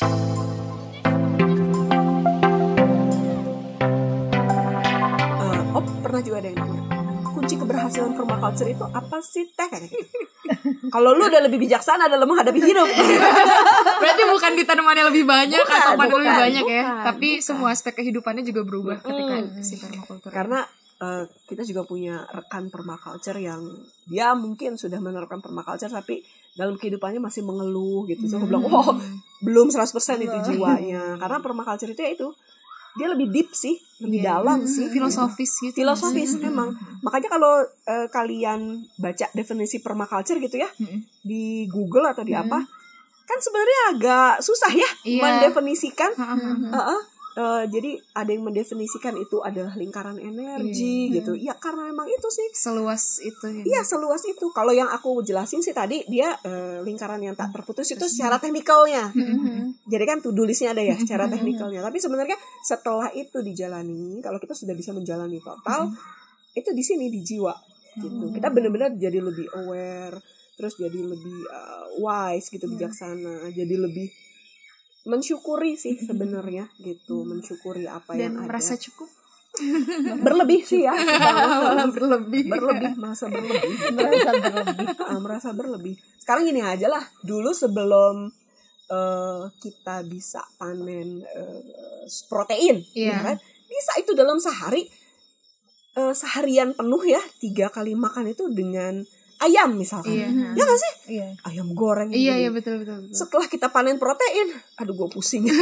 Eh, oh pernah juga ada yang nanya kunci keberhasilan permaculture itu apa sih teh kalau lu udah lebih bijaksana dalam menghadapi hidup Berarti bukan di tanamannya lebih banyak Bukan, atau panen lebih bukan, banyak ya, bukan, tapi bukan. semua aspek kehidupannya juga berubah ketika Mm. si permakultur. karena eh, kita juga punya rekan permaculture yang dia mungkin sudah menerapkan permaculture tapi dalam kehidupannya masih mengeluh gitu. So, aku bilang. "Oh, belum 100% itu jiwanya." Karena permaculture itu ya itu dia lebih deep sih, lebih Iya. dalam Hmm, sih. filosofis gitu. Filosofis Hmm. memang. Makanya kalau eh, kalian baca definisi permaculture gitu ya di Google atau di apa, kan sebenarnya agak susah ya Iya. mendefinisikan. Heeh. Eh, jadi ada yang mendefinisikan itu adalah lingkaran energi Iya. gitu. Ya karena memang itu sih. Seluas itu ya. Iya seluas itu. Kalau yang aku jelasin sih tadi dia eh, lingkaran yang tak terputus itu secara teknikalnya. Hmm. Jadi kan to do listnya ada ya secara Mhm. teknikalnya. Tapi sebenarnya setelah itu dijalani, kalau kita sudah bisa menjalani total, itu di sini di jiwa gitu. Kita benar-benar jadi lebih aware, terus jadi lebih uh, wise gitu, bijaksana, jadi lebih mensyukuri sih sebenarnya gitu, mensyukuri apa Dan yang merasa ada. cukup. Berlebih sih ya, berlebih. berlebih, masa berlebih. merasa berlebih Ah, merasa berlebih. Sekarang gini aja lah, dulu sebelum eh, kita bisa panen eh, protein, Iya. ya kan? Bisa itu dalam sehari eh, seharian penuh ya tiga kali makan itu dengan ayam misalkan. Iya. Ya nggak sih? iya Ayam goreng. Iya, gitu. iya betul betul betul. Setelah kita panen protein, aduh gue pusing.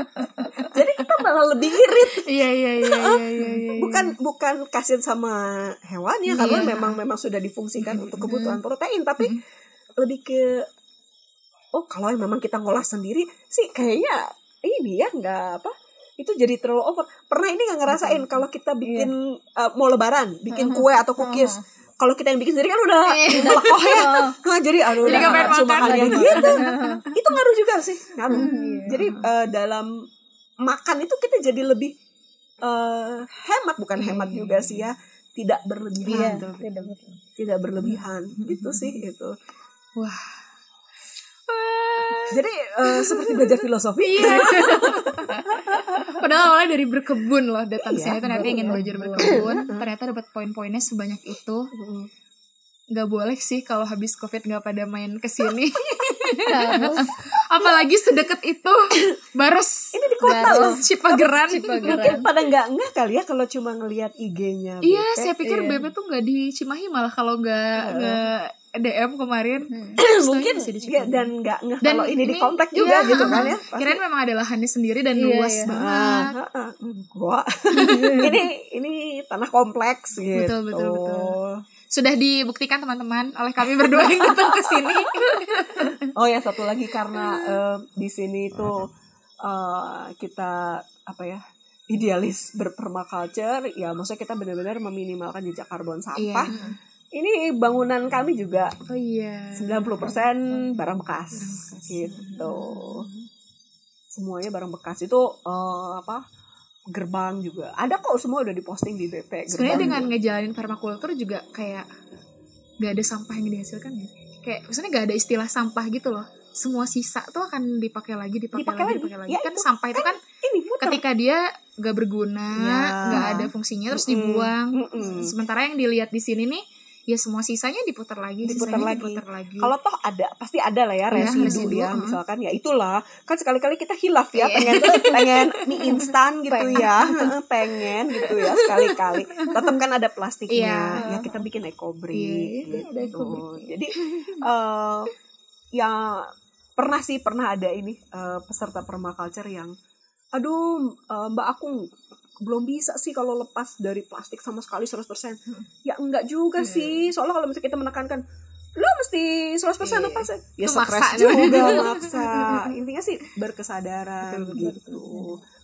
Jadi kita malah lebih irit. Iya iya iya iya iya. iya. bukan bukan kasihan sama hewannya Iya. karena memang memang sudah difungsikan untuk kebutuhan protein tapi lebih ke oh kalau memang kita ngolah sendiri sih kayaknya ini ya nggak apa itu jadi terlalu over pernah ini nggak ngerasain kalau kita bikin uh, mau lebaran bikin kue atau cookies kalau kita yang bikin sendiri kan udah Iya. udah lekoh ya Nah, jadi aduh Jadi udah makan makannya lagi. gitu itu ngaruh juga sih ngaruh Iya. jadi eh, dalam makan itu kita jadi lebih eh, hemat bukan hemat juga sih ya tidak iya berlebihan tidak betul tidak berlebihan itu sih itu Wah. Jadi eh, seperti belajar filosofi Iya. Padahal awalnya dari berkebun loh datang Iya, sini ternyata ingin belajar berkebun, ternyata dapat poin-poinnya sebanyak itu. Nggak boleh sih kalau habis covid nggak pada main ke sini. harus Apalagi sedekat itu Baros. ini di kota loh Cipageran. mungkin pada nggak nggak kali ya kalau cuma ngelihat IG-nya Iya, BP. saya pikir iya. BP tuh nggak di Cimahi malah kalau nggak Iya. nggak DM kemarin. Hmm. mungkin di ya, dan nggak ngeh Dan kalau ini, di ini- komplek juga iya, gitu kan ya Pasti- Kirain memang ada lahannya sendiri dan Iya, luas iya. banget. Ah, ah, ah. gua ini ini tanah kompleks gitu Betul, betul, betul. Sudah dibuktikan teman-teman oleh kami berdua yang datang ke sini. Oh ya satu lagi karena eh, di sini itu eh, kita apa ya idealis berpermaculture ya maksudnya kita benar-benar meminimalkan jejak karbon sampah. Iya. Ini bangunan kami juga Oh iya. 90% barang bekas gitu. Semuanya barang bekas itu eh, apa? gerbang juga. Ada kok semua udah diposting di BP Sebenarnya dengan juga. ngejalanin permakultur juga kayak gak ada sampah yang dihasilkan gitu. Kayak maksudnya gak ada istilah sampah gitu loh. Semua sisa tuh akan dipakai lagi, dipakai, Dipakai lagi, lagi. dipakai lagi. Ya, kan itu sampah itu kan ini putar. ketika dia gak berguna, Ya. gak ada fungsinya terus Mm-mm. dibuang. Mm-mm. Sementara yang dilihat di sini nih ya semua sisanya diputar lagi, Diputar lagi. diputar lagi. Kalau toh ada pasti ada lah ya Iya, residu, residu, ya uh. misalkan ya itulah kan sekali-kali kita hilaf ya Iya. pengen pengen mie instan gitu ya pengen gitu ya sekali-kali tetap kan ada plastiknya Iya. ya kita bikin ekobrik Iya, gitu ekobrik. jadi eh ya pernah sih pernah ada ini eh, peserta permaculture yang aduh eh, mbak aku belum bisa sih kalau lepas dari plastik sama sekali 100% ya enggak juga Hmm. sih. Soalnya kalau misalnya kita menekankan lo mesti 100% Iya. lepas ya ya stres maksa juga. maksa. Intinya sih berkesadaran Betul, betul, gitu.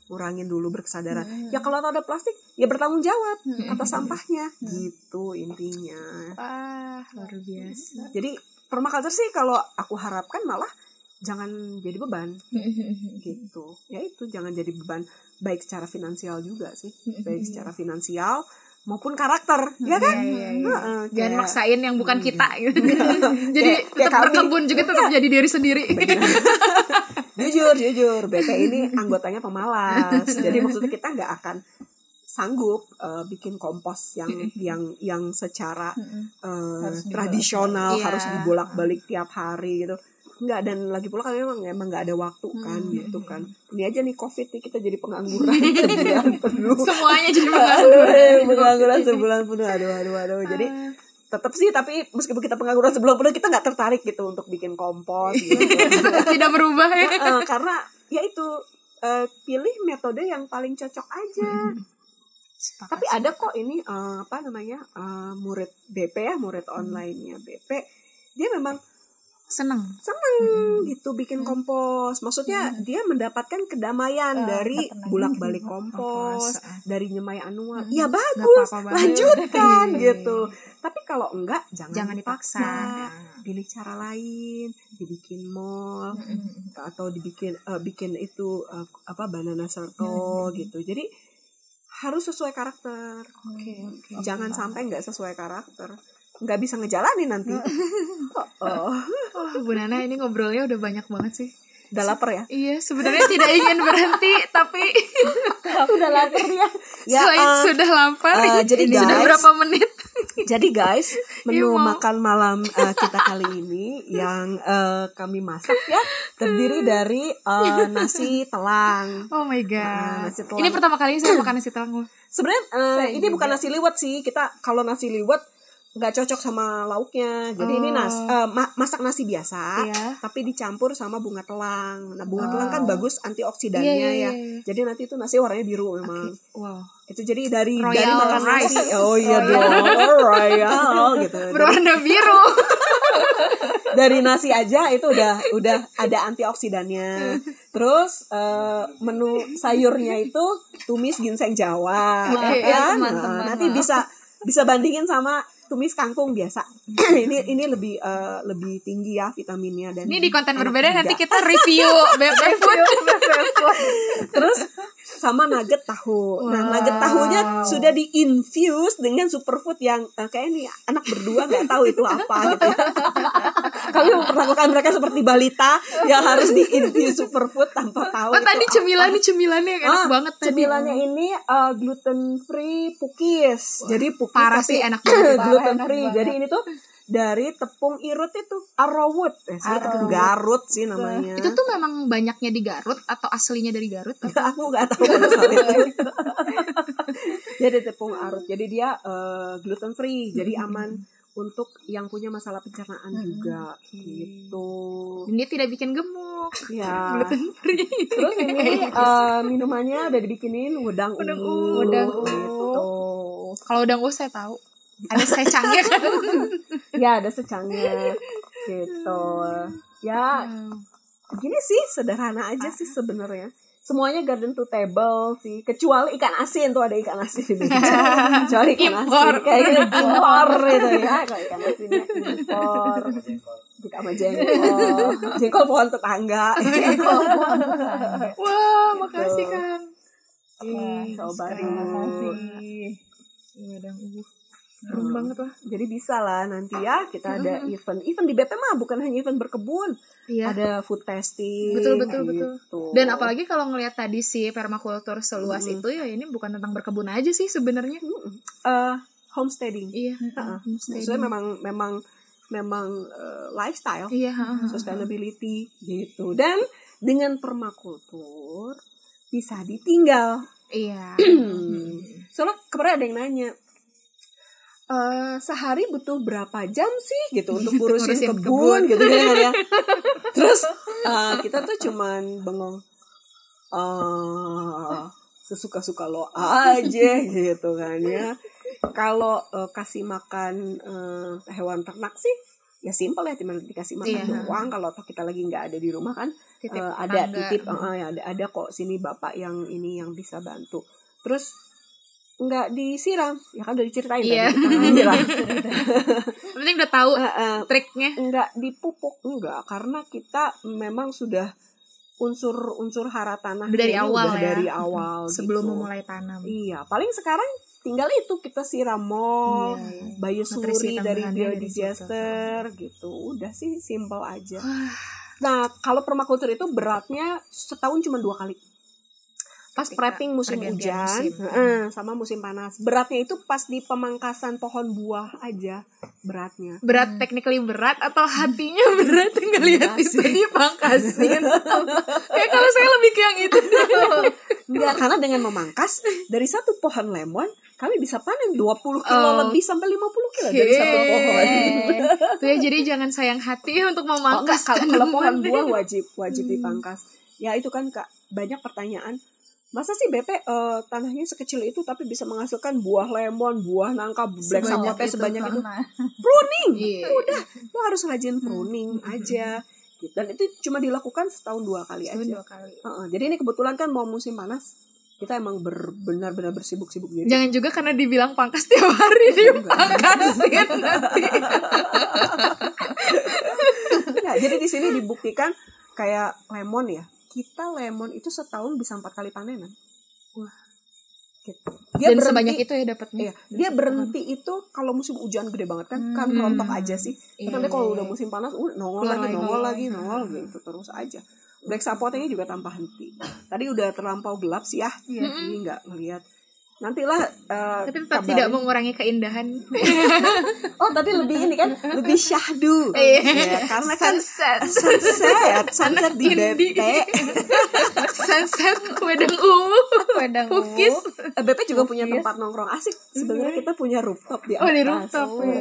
kurangin dulu berkesadaran. Hmm. ya kalau ada plastik ya bertanggung jawab Hmm. atas sampahnya. Gitu intinya. Wah, luar biasa. jadi permaculture sih kalau aku harapkan malah jangan jadi beban. Gitu. Ya itu jangan jadi beban baik secara finansial juga sih. Baik secara finansial maupun karakter ya kan? Iya, iya, iya. Jangan kayak- maksain yang bukan kita gitu. Jadi Kayak- kayak tetap kami. berkebun juga tetap jadi diri sendiri. jujur jujur. BT ini anggotanya pemalas. Jadi maksudnya kita nggak akan sanggup eh, bikin kompos yang yang yang secara eh, Harus tradisional Iya. harus dibolak-balik tiap hari gitu nggak dan lagi pula kami memang emang nggak ada waktu kan Hmm. gitu kan ini aja nih covid nih kita jadi pengangguran sebulan penuh Semuanya jadi pengangguran. pengangguran sebulan penuh aduh aduh aduh jadi tetap sih tapi meskipun kita pengangguran sebulan penuh kita nggak tertarik gitu untuk bikin kompos gitu tidak berubah ya. Heeh, karena ya itu eh, pilih metode yang paling cocok aja. Tapi ada kok ini eh, apa namanya eh, murid BP ya murid online-nya BP dia memang seneng. seneng gitu bikin kompos. Maksudnya dia mendapatkan kedamaian Ah, dari tenang. bulak-balik kompos, Kompos, ah. dari nyemai anual. Hmm, Ya bagus, apa-apa banget. lanjutkan Iya. gitu. Tapi kalau enggak jangan, Jangan dipaksa. Pilih cara lain, dibikin mall atau dibikin eh, bikin itu eh, apa banana circle gitu jadi harus sesuai karakter Oke, oke. jangan sampai nggak sesuai karakter nggak bisa ngejalanin nanti oh, oh. Bu Nana ini ngobrolnya udah banyak banget sih. udah lapar ya Iya, sebenarnya tidak ingin berhenti, tapi udah lapar ya selain eh, sudah lapar, eh, jadi ini sudah guys, berapa menit? jadi guys menu mau. makan malam eh, kita kali ini yang eh, kami masak ya terdiri dari eh, nasi telang Oh my Nah, god. nasi telang. ini pertama kali saya makan nasi telang. sebenarnya Saya ini bukan nasi liwet sih kita kalau nasi liwet nggak cocok sama lauknya jadi ini nas Oh. eh, ma- masak nasi biasa Iya. tapi dicampur sama bunga telang nah bunga Wow. telang kan bagus antioksidannya Iya, iya, ya iya. jadi nanti itu nasi warnanya biru memang Wow. itu jadi dari Royal dari makan rice. nasi oh iya dong royal gitu Berwarna biru. dari nasi aja itu udah udah ada antioksidannya. Terus eh, menu sayurnya itu tumis ginseng Jawa, Oke, ya kan? teman-teman. Nah, nanti bisa bisa bandingin sama tumis kangkung biasa. ini ini lebih eh, lebih tinggi ya vitaminnya dan Ini di konten berbeda nanti kita review BP food. Terus sama nugget tahu. Nah, Wow. nugget tahunya sudah di-infuse dengan superfood yang eh, kayak ini anak berdua nggak tahu itu apa gitu ya. Kami memperlakukan mereka seperti balita yang harus di-infuse superfood tanpa tahu. Oh tadi apa. cemilannya cemilannya yang enak Ah, banget tadi. Cemilannya ini gluten free pukis. Jadi pukis Parah sih enak banget. gluten free. banget. Jadi ini tuh dari tepung irut itu arrowwood. Eh, sih, Arrowwood. Garut sih namanya. Itu tuh memang banyaknya di Garut atau aslinya dari Garut? Aku nggak tahu itu. jadi tepung arut. Jadi dia gluten free. Jadi aman untuk yang punya masalah pencernaan Hmm. juga gitu. Dan dia tidak bikin gemuk. Ya. Gluten free. Terus ini eh, minumannya udah dibikinin wedang Wedang ungu. ungu. Wedang gitu. Kalau udah gue saya tahu. Ada secangnya kan. Ya ada secangnya gitu. Ya gini sih sederhana aja sih sebenarnya. Semuanya garden to table sih, kecuali ikan asin tuh ada ikan asin di kecuali ikan Impor. asin kayak gitu impor gitu ya, kalau ikan asinnya impor. Kita sama jengkol, jengkol pohon tetangga. Jengkol pohon tetangga. Wah, makasih. Kang. Wah, coba terima kasih. Wedang ubu. Hmm. Keren banget lah. Jadi bisa lah nanti ya kita ada event. Event di BP mah bukan hanya event berkebun, Iya. ada food testing. Betul, betul, betul. gitu. Dan apalagi kalau ngelihat tadi si permakultur seluas Mm-mm. itu ya ini bukan tentang berkebun aja sih sebenarnya. Eh, homesteading. Iya. Heeh. homesteading. Maksudnya memang memang memang eh, lifestyle, Iya, heeh. sustainability gitu. Dan dengan permakultur bisa ditinggal. Iya. Soalnya kemarin ada yang nanya, eh sehari butuh berapa jam sih gitu untuk ngurusin kebun, kebun. gitu kan ya. Terus eh, kita tuh cuman bengong eh sesuka-suka lo aja gitu kan ya. Kalau eh, kasih makan eh, hewan ternak sih ya simpel ya cuma dikasih makan Iya. doang kalau toh kita lagi nggak ada di rumah kan Titip Eh, ada tetangga. titip eh, ya ada ada kok sini bapak yang ini yang bisa bantu terus nggak disiram ya kan udah diceritain Iya. tadi penting udah tahu Eh, eh, triknya. nggak dipupuk enggak karena kita memang sudah unsur-unsur hara tanah Dari awal udah ya. dari awal Sebelum gitu. memulai tanam. iya paling sekarang tinggal itu kita siram mol Iya, iya. biosuri dari biodigester gitu udah sih simple aja nah kalau permakultur itu beratnya setahun cuma dua kali pas Ketika prepping musim hujan musim. heeh, sama musim panas beratnya itu pas di pemangkasan pohon buah aja beratnya berat technically berat atau hatinya berat ngelihat itu dipangkasin kayak kalau saya lebih ke yang itu Enggak, karena dengan memangkas dari satu pohon lemon kami bisa panen 20 kilo Oh. lebih sampai 50 kilo dari satu pohon. Tuh ya jadi jangan sayang hati untuk Oh, enggak, memangkas kalau, kalau pohon buah wajib wajib Hmm. dipangkas. Ya itu kan Kak, banyak pertanyaan. Masa sih BP eh, tanahnya sekecil itu tapi bisa menghasilkan buah lemon, buah nangka, black Sebanyak itu, sebanyak itu? Pruning. Iya. Udah, lo harus rajin pruning aja. Gitu. Dan itu cuma dilakukan setahun dua kali Setahun aja. dua kali. Heeh, jadi ini kebetulan kan mau musim panas. Kita emang ber- benar-benar bersibuk-sibuk gitu. Jangan juga karena dibilang pangkas tiap hari dipangkasin nanti. Nah, jadi di sini dibuktikan kayak lemon ya. Kita lemon itu setahun bisa empat kali panenan. Wah. Gitu. Dia Dan berhenti, sebanyak itu ya dapatnya. Iya, dia berhenti itu kalau musim hujan gede banget kan, kan Hmm. rontok aja sih. Iya, Tapi kalau iya, udah iya. musim panas, uh, nongol lagi, lagi. nongol lagi, nongol gitu terus aja. Black sapotenya juga tanpa henti. Tadi udah terlampau gelap sih ya, jadi nggak ngelihat. Nantilah eh, Tapi tetap kabarin. tidak mengurangi keindahan. Oh, tapi lebih ini kan, lebih syahdu. Iya. Ya, karena kan sunset, sunset, sunset di. BP. sunset, wedang ungu, Wedang cookies. Eh, BP juga punya tempat nongkrong asik. Sebenarnya kita punya rooftop di Oh, atas. di rooftop, ya.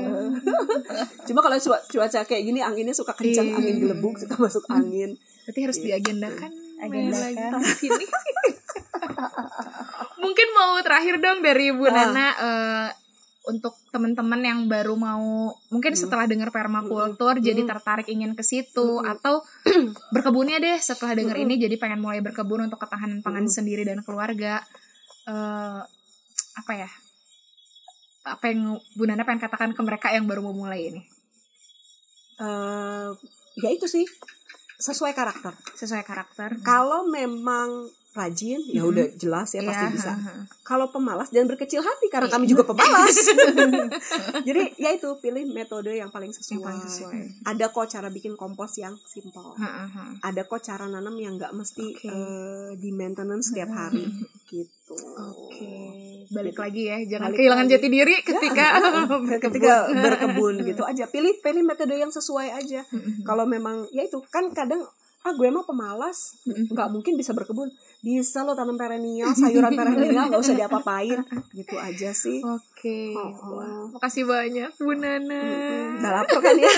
Cuma kalau cua- cuaca kayak gini anginnya suka kencang, Iya. angin gelembung suka masuk angin. Berarti harus diagendakan. main Agendakan. sini. Mungkin mau terakhir dong dari Bu Ah. Nana eh, untuk teman-teman yang baru mau mungkin setelah dengar permakultur jadi tertarik ingin ke situ Mm. atau berkebunnya deh setelah dengar Mm. ini jadi pengen mulai berkebun untuk ketahanan pangan Mm. sendiri dan keluarga eh, apa ya apa yang Bu Nana pengen katakan ke mereka yang baru mau mulai ini Eh, ya itu sih sesuai karakter. sesuai karakter Kalau memang rajin, ya Mhm. udah jelas ya pasti Iya, bisa. Kalau pemalas dan berkecil hati karena Iya. kami juga pemalas. Jadi ya itu pilih metode yang paling sesuai. yang paling sesuai Ada kok cara bikin kompos yang simple. Ada kok cara nanam yang nggak mesti Oke. eh, di maintenance setiap hari gitu. Oke, balik lagi ya, jangan Balik kehilangan lagi. jati diri ketika Ketika berkebun. berkebun gitu aja, pilih pilih metode yang sesuai aja. Mm-mm. Kalau memang ya itu kan kadang ah gue emang pemalas, nggak mungkin bisa berkebun. Bisa lo tanam perennial, sayuran perennial nggak usah diapa-apain, gitu aja sih. Oke, Oh, oh. wah, makasih banyak Bu Nana. Udah lapar kan ya?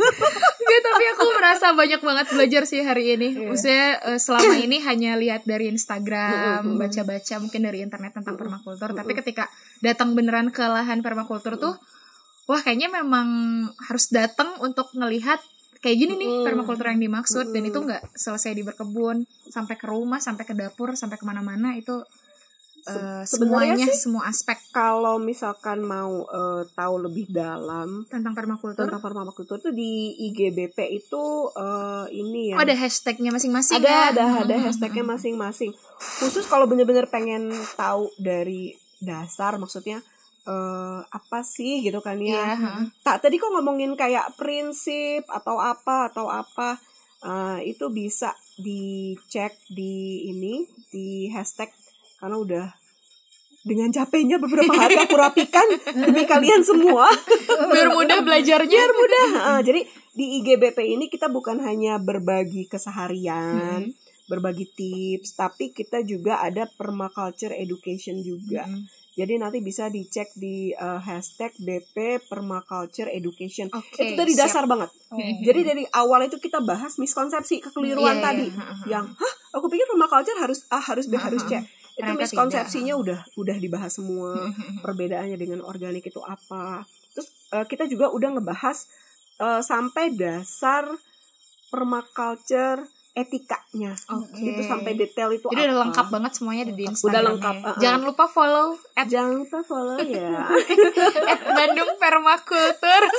Enggak, tapi aku merasa banyak banget belajar sih hari ini. Iya. Maksudnya eh, selama ini hanya lihat dari Instagram, baca-baca mungkin dari internet tentang permakultur. Tapi ketika datang beneran ke lahan permakultur tuh, wah kayaknya memang harus datang untuk ngelihat kayak gini nih Mm-mm. permakultur yang dimaksud dan Mm-mm. itu nggak selesai di berkebun sampai ke rumah sampai ke dapur sampai ke mana-mana itu Se- sebenarnya semuanya sih- semua aspek Kalau misalkan mau eh, tahu lebih dalam tentang permakultur. tentang permakultur tuh di IGBP itu eh, ini ya. Oh, ada hashtagnya masing-masing ada ya? ada ada hashtagnya masing-masing khusus kalau bener-bener pengen tahu dari dasar maksudnya eh, apa sih gitu kan ya ha. tak tadi kok ngomongin kayak prinsip atau apa atau apa eh, itu bisa dicek di ini di hashtag karena udah dengan capeknya beberapa hari aku rapikan demi kalian semua biar mudah belajarnya. biar mudah Heeh, jadi di IGBP ini kita bukan hanya berbagi keseharian Hmm. berbagi tips tapi kita juga ada permaculture education juga Mm. Jadi nanti bisa dicek di eh, hashtag BP permaculture education Oke. itu dari siap. dasar banget Oh. jadi dari awal itu kita bahas miskonsepsi kekeliruan Iya, iya, tadi iya. Ha, ha. yang hah aku pikir permaculture harus A harus B Ha, harus ha. C itu Ternyata miskonsepsinya udah udah dibahas semua Mm-mm. perbedaannya dengan organik itu apa. Terus eh, kita juga udah ngebahas eh, sampai dasar permaculture etikanya. Oke. Itu sampai detail itu Jadi udah apa. lengkap banget semuanya ada di Udah Instagram. lengkap, uh-uh. Jangan lupa follow at, Jangan lupa follow ya. at Bandung Permakultur.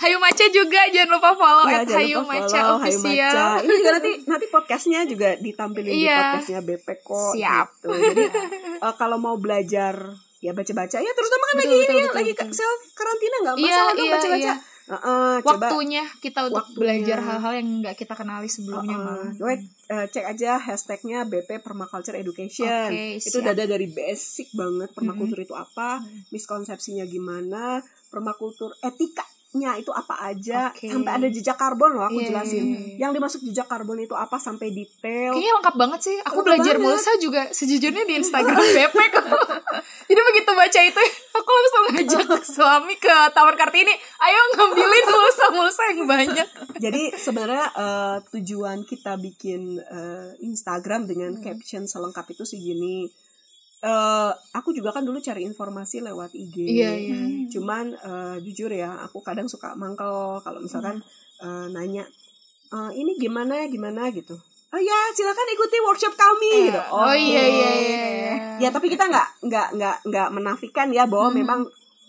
Hayu Maca juga jangan lupa follow Ya, at Hayu lupa Maca follow Hayu official. Maca. Ini juga nanti nanti podcastnya juga ditampilin di Iya. podcastnya BP kok. Siap. Gitu. Jadi eh, kalau mau belajar ya baca-baca ya terutama kan Betul, lagi betul, ini ya, betul, lagi betul. self karantina nggak Iya, masalah dong iya, baca-baca. iya. Heeh, coba Waktunya kita untuk Waktunya. belajar hal-hal yang nggak kita kenali sebelumnya Heeh. malah. Coba eh, cek aja hashtagnya BP Permaculture Education. Oke, itu siap. udah ada dari basic banget permakultur itu apa, miskonsepsinya gimana, permakultur etikanya itu apa aja, Oke. sampai ada jejak karbon loh aku Iya, jelasin. iya, iya. Yang dimasuk jejak karbon itu apa sampai detail. Kayaknya lengkap banget sih. Aku Lengkap belajar banget. mulsa juga sejujurnya di Instagram BP kok. Jadi begitu baca itu, aku langsung ngajak suami ke Taman Kartini. Ayo ngambilin mulsa-mulsa yang banyak. Jadi sebenarnya eh, tujuan kita bikin eh, Instagram dengan Hmm. caption selengkap itu segini. Eh, aku juga kan dulu cari informasi lewat IG. Iya, iya. Cuman eh, jujur ya, aku kadang suka mangkel kalau misalkan eh, nanya "Eh, ini gimana gimana gitu. Oh ya, silakan ikuti workshop kami gitu. Oh Oke. iya iya iya. iya. Ya tapi kita nggak nggak nggak nggak menafikan ya bahwa Mhm. memang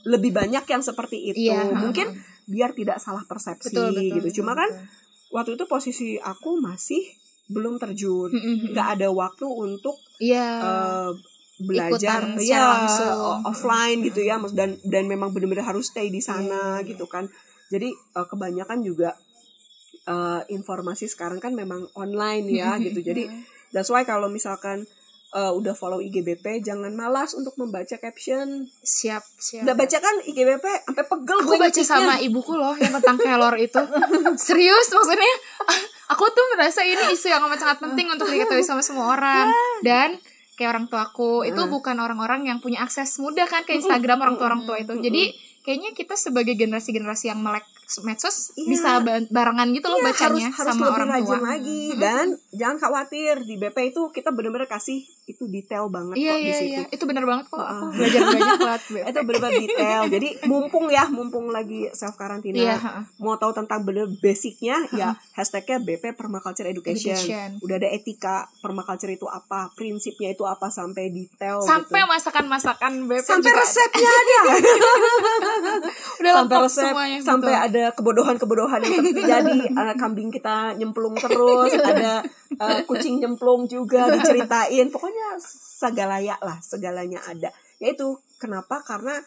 lebih banyak yang seperti itu. Iya, Mungkin biar tidak salah persepsi betul betul. gitu. Cuma kan waktu itu posisi aku masih belum terjun nggak ada waktu untuk Iya. eh, belajar Ikutan ya langsung. offline gitu ya Mas- dan dan memang benar-benar harus stay di sana Iya, iya. gitu kan jadi eh, kebanyakan juga eh, informasi sekarang kan memang online ya gitu jadi that's why kalau misalkan eh, udah follow IGBP jangan malas untuk membaca caption siap siap. udah baca kan IGBP sampai pegel Aku gue baca ngetiknya. sama ibuku loh yang tentang kelor itu. Serius maksudnya aku tuh merasa ini isu yang amat sangat penting untuk diketahui sama semua orang dan kayak orang tuaku itu Hmm. bukan orang-orang yang punya akses mudah kan ke Instagram orang tua orang tua itu. Jadi kayaknya kita sebagai generasi-generasi yang melek medsos Iya. bisa ba- barengan gitu loh Iya, bacanya harus, harus sama lebih orang tua. rajin lagi dan jangan khawatir di BP itu kita benar-benar kasih itu detail banget Iya kok di iya situ iya, itu benar banget kok. Aku Heeh. belajar banyak banget. Itu benar-benar detail jadi mumpung ya mumpung lagi self karantina Iya, heeh. mau tahu tentang bener basicnya ya hashtagnya BP Permaculture Education. Education. udah ada etika permaculture itu apa prinsipnya itu apa sampai detail Sampai gitu. masakan-masakan BP sampai juga resepnya ada udah sampai resep semuanya. sampai betul. ada kebodohan-kebodohan yang terjadi anak kambing kita nyemplung terus ada eh, kucing nyemplung juga diceritain pokoknya segalanya lah segalanya ada. Yaitu kenapa? Karena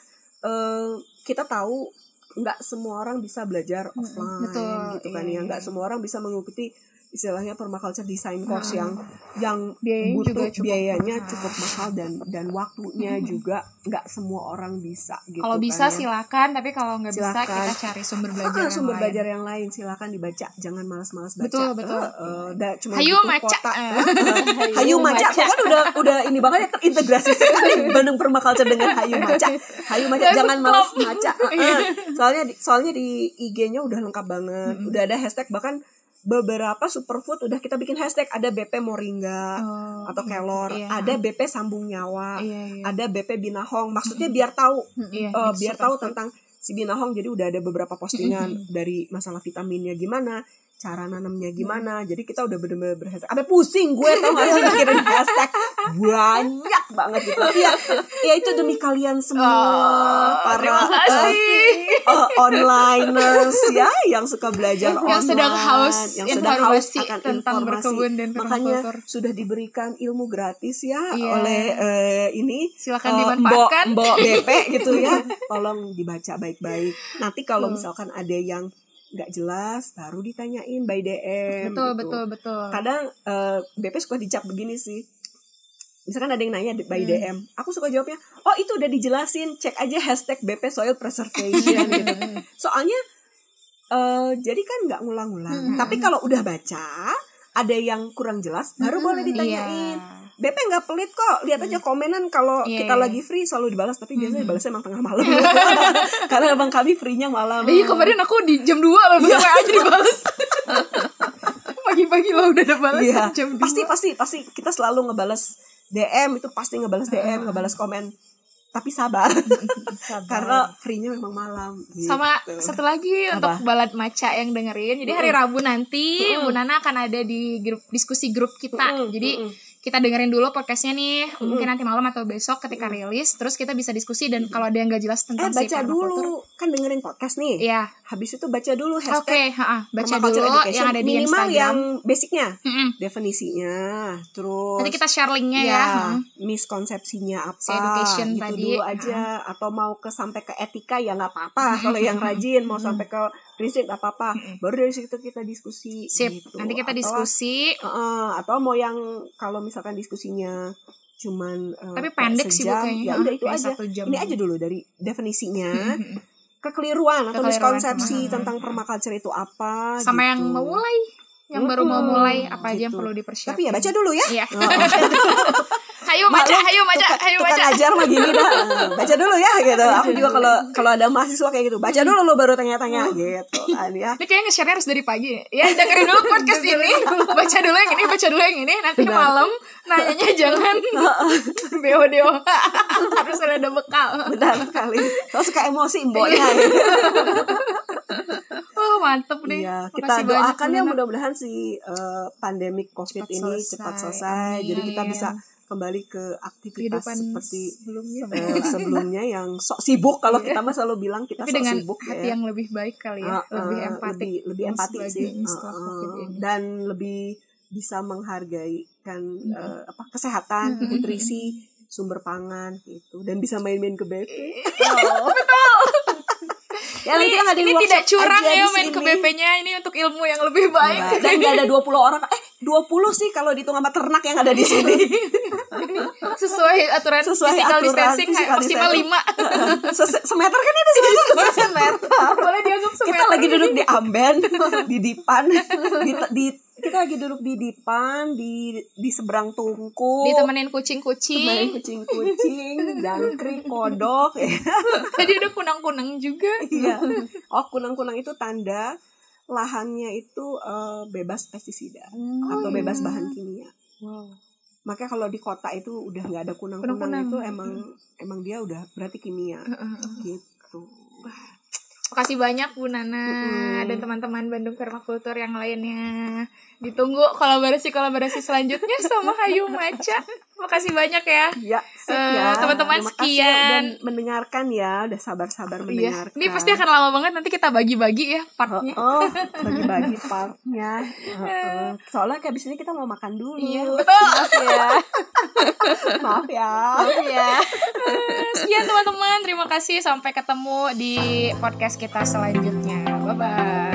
eh, kita tahu nggak semua orang bisa belajar offline betul, gitu kan iya, ya nggak semua orang bisa mengikuti istilahnya permaculture design course Nah. yang yang Biayanya butuh juga cukup biayanya mahal. cukup mahal dan dan waktunya juga nggak semua orang bisa gitu Kalau kan bisa ya. silakan, tapi kalau nggak bisa kita cari sumber belajar Ah, yang sumber lain. belajar yang lain. Silakan dibaca. Jangan malas-malas baca. Betul, betul. Eh, eh, da- cuma Hayu maca. Eh, Hayu maca. kan udah udah ini banget ya terintegrasi sekali Bandung Permaculture dengan Hayu maca. Hayu maca jangan malas maca. Eh, eh. soalnya di, soalnya di IG-nya udah lengkap banget. Udah ada hashtag bahkan beberapa superfood udah kita bikin hashtag ada BP moringa Oh, atau kelor iya. ada BP sambung nyawa Iya, iya. ada BP binahong maksudnya biar tahu Iya, iya, biar tahu food. tentang si binahong jadi udah ada beberapa postingan dari masalah vitaminnya gimana cara nanamnya gimana jadi kita udah bener-bener berhashtag sampai pusing gue tau gak sih mikirin hashtag banyak banget gitu ya ya itu demi kalian semua Oh, para kasih. eh, onliners ya yang suka belajar Yang sedang online, haus yang sedang haus akan tentang informasi berkebun dan makanya sudah diberikan ilmu gratis ya Iya. oleh eh, ini Silakan eh, dimanfaatkan. Mbok, Mbok BP gitu ya. Tolong dibaca baik-baik. Nanti kalau misalkan ada yang nggak jelas baru ditanyain by DM. Betul, gitu. betul, betul. Kadang eh, BP suka dicap begini sih. Misalkan ada yang nanya by Hmm. DM, aku suka jawabnya, oh itu udah dijelasin, cek aja hashtag BP Soil Preservation gitu. Soalnya eh jadi kan nggak ngulang-ngulang. Hmm. Tapi kalau udah baca, ada yang kurang jelas, baru boleh ditanyain. Iya. BP nggak pelit kok lihat aja komenan kalau Iya, kita iya. lagi free selalu dibalas tapi biasanya Mhm. dibalasnya emang tengah malam karena abang kami free-nya malam Iya kemarin aku di jam 2 loh Iya. WA aja dibales. Pagi-pagi lo udah ada balas Iya. jam 2. pasti pasti pasti kita selalu ngebales DM itu pasti ngebales DM Ah. ngebales komen tapi sabar Sabar. karena free-nya memang malam gitu. sama satu lagi Apa? untuk balad maca yang dengerin jadi hari Rabu nanti Mm-mm. Bu Nana akan ada di grup diskusi grup kita Mm-mm, jadi mm-mm. Kita dengerin dulu podcastnya nih. Mungkin nanti malam atau besok ketika rilis terus kita bisa diskusi dan kalau ada yang gak jelas eh tentang si baca permakultur, dulu kan dengerin podcast nih. Iya. Habis itu baca dulu Oke, hashtag ha-ha. baca permaculture dulu education. yang ada di minimal Instagram. yang basicnya, Mm-mm. definisinya, terus Nanti kita share linknya ya. ya, Mm. miskonsepsinya apa Si education gitu tadi. dulu aja atau mau ke sampai ke etika ya nggak apa-apa kalau yang rajin mau sampai ke prinsip nggak apa-apa baru dari situ kita diskusi Sip. gitu. Nanti kita Atau- diskusi. Heeh, atau mau yang kalau misalkan diskusinya cuman eh, Tapi pendek sih sejam, kayaknya. ya udah itu aja jam. ini aja dulu dari definisinya. Kekeliruan atau Kekeliruan. miskonsepsi tentang permaculture itu apa Sama yang gitu. mau mulai. Yang baru mau mulai apa aja yang gitu. perlu dipersiapkan. tapi ya baca dulu ya Iya. Oh. Hayu baca, hayu baca, tukang- hayu tukang baca. ajar mah gini dah baca dulu ya gitu aku juga kalau kalau ada mahasiswa kayak gitu baca dulu lo baru tanya-tanya gitu kan ya Ini kayaknya nge-share harus dari pagi. Ya, dengerin dulu podcast ini. Baca dulu yang ini, baca dulu yang ini. Nanti Benar. malam nanyanya jangan BO-DO. harus ada bekal. benar sekali kalau suka emosi mboknya Iya. Oh, mantep nih. Iya, kita doakan ya mudah-mudahan si eh, pandemik COVID Cepat ini selesai. cepat selesai. Jadi kita bisa kembali ke aktivitas Kehidupan seperti sebelumnya. eh, sebelumnya yang sok sibuk. Kalau kita mah selalu bilang kita Tapi sok dengan sibuk hati ya. yang lebih baik kali ya. Ah, lebih ah, empatik. lebih, lebih empati sih ah. ini. dan lebih bisa menghargai kan Mm-mm. eh, apa kesehatan, nutrisi, sumber pangan gitu dan bisa main-main ke BP. Oh, betul. Ya nanti ini ada ini tidak curang ya main ke. BP-nya. Ini untuk ilmu yang lebih baik. Enggak, dan nggak ada 20 orang eh 20 sih kalau dihitung sama ternak yang ada di sini Sesuai aturan Sesuai physical aturan distancing physical maksimal distancing. 5. Se- semeter kan itu semeter Boleh dianggap semeter. kita lagi duduk di amben di dipan di, di kita lagi duduk di dipan di di seberang tungku ditemenin kucing-kucing. kucing-kucing jangkrik kodok ya. Tadi udah kunang-kunang juga. iya oh kunang-kunang itu tanda lahannya itu eh, bebas pestisida atau iya. bebas bahan kimia Wow. Makanya kalau di kota itu udah nggak ada kunang-kunang Kunang-kunang. itu emang emang dia udah berarti kimia gitu Makasih banyak Bu Nana Mm-mm. dan teman-teman Bandung Permakultur yang lainnya. Ditunggu kolaborasi-kolaborasi selanjutnya sama Hayu Maca. Makasih banyak ya. ya sip Eh, ya teman-teman, kasih sekian. udah mendengarkan ya udah sabar-sabar Iya. mendengarkan Ini pasti akan lama banget nanti kita bagi-bagi ya Oh, partnya. oh, bagi-bagi partnya. Heeh. Soalnya kayak abis ini kita mau makan dulu. Iya, betul. Maaf ya. Maaf ya. ya Sekian teman-teman, terima kasih sampai ketemu di podcast kita selanjutnya. Bye bye.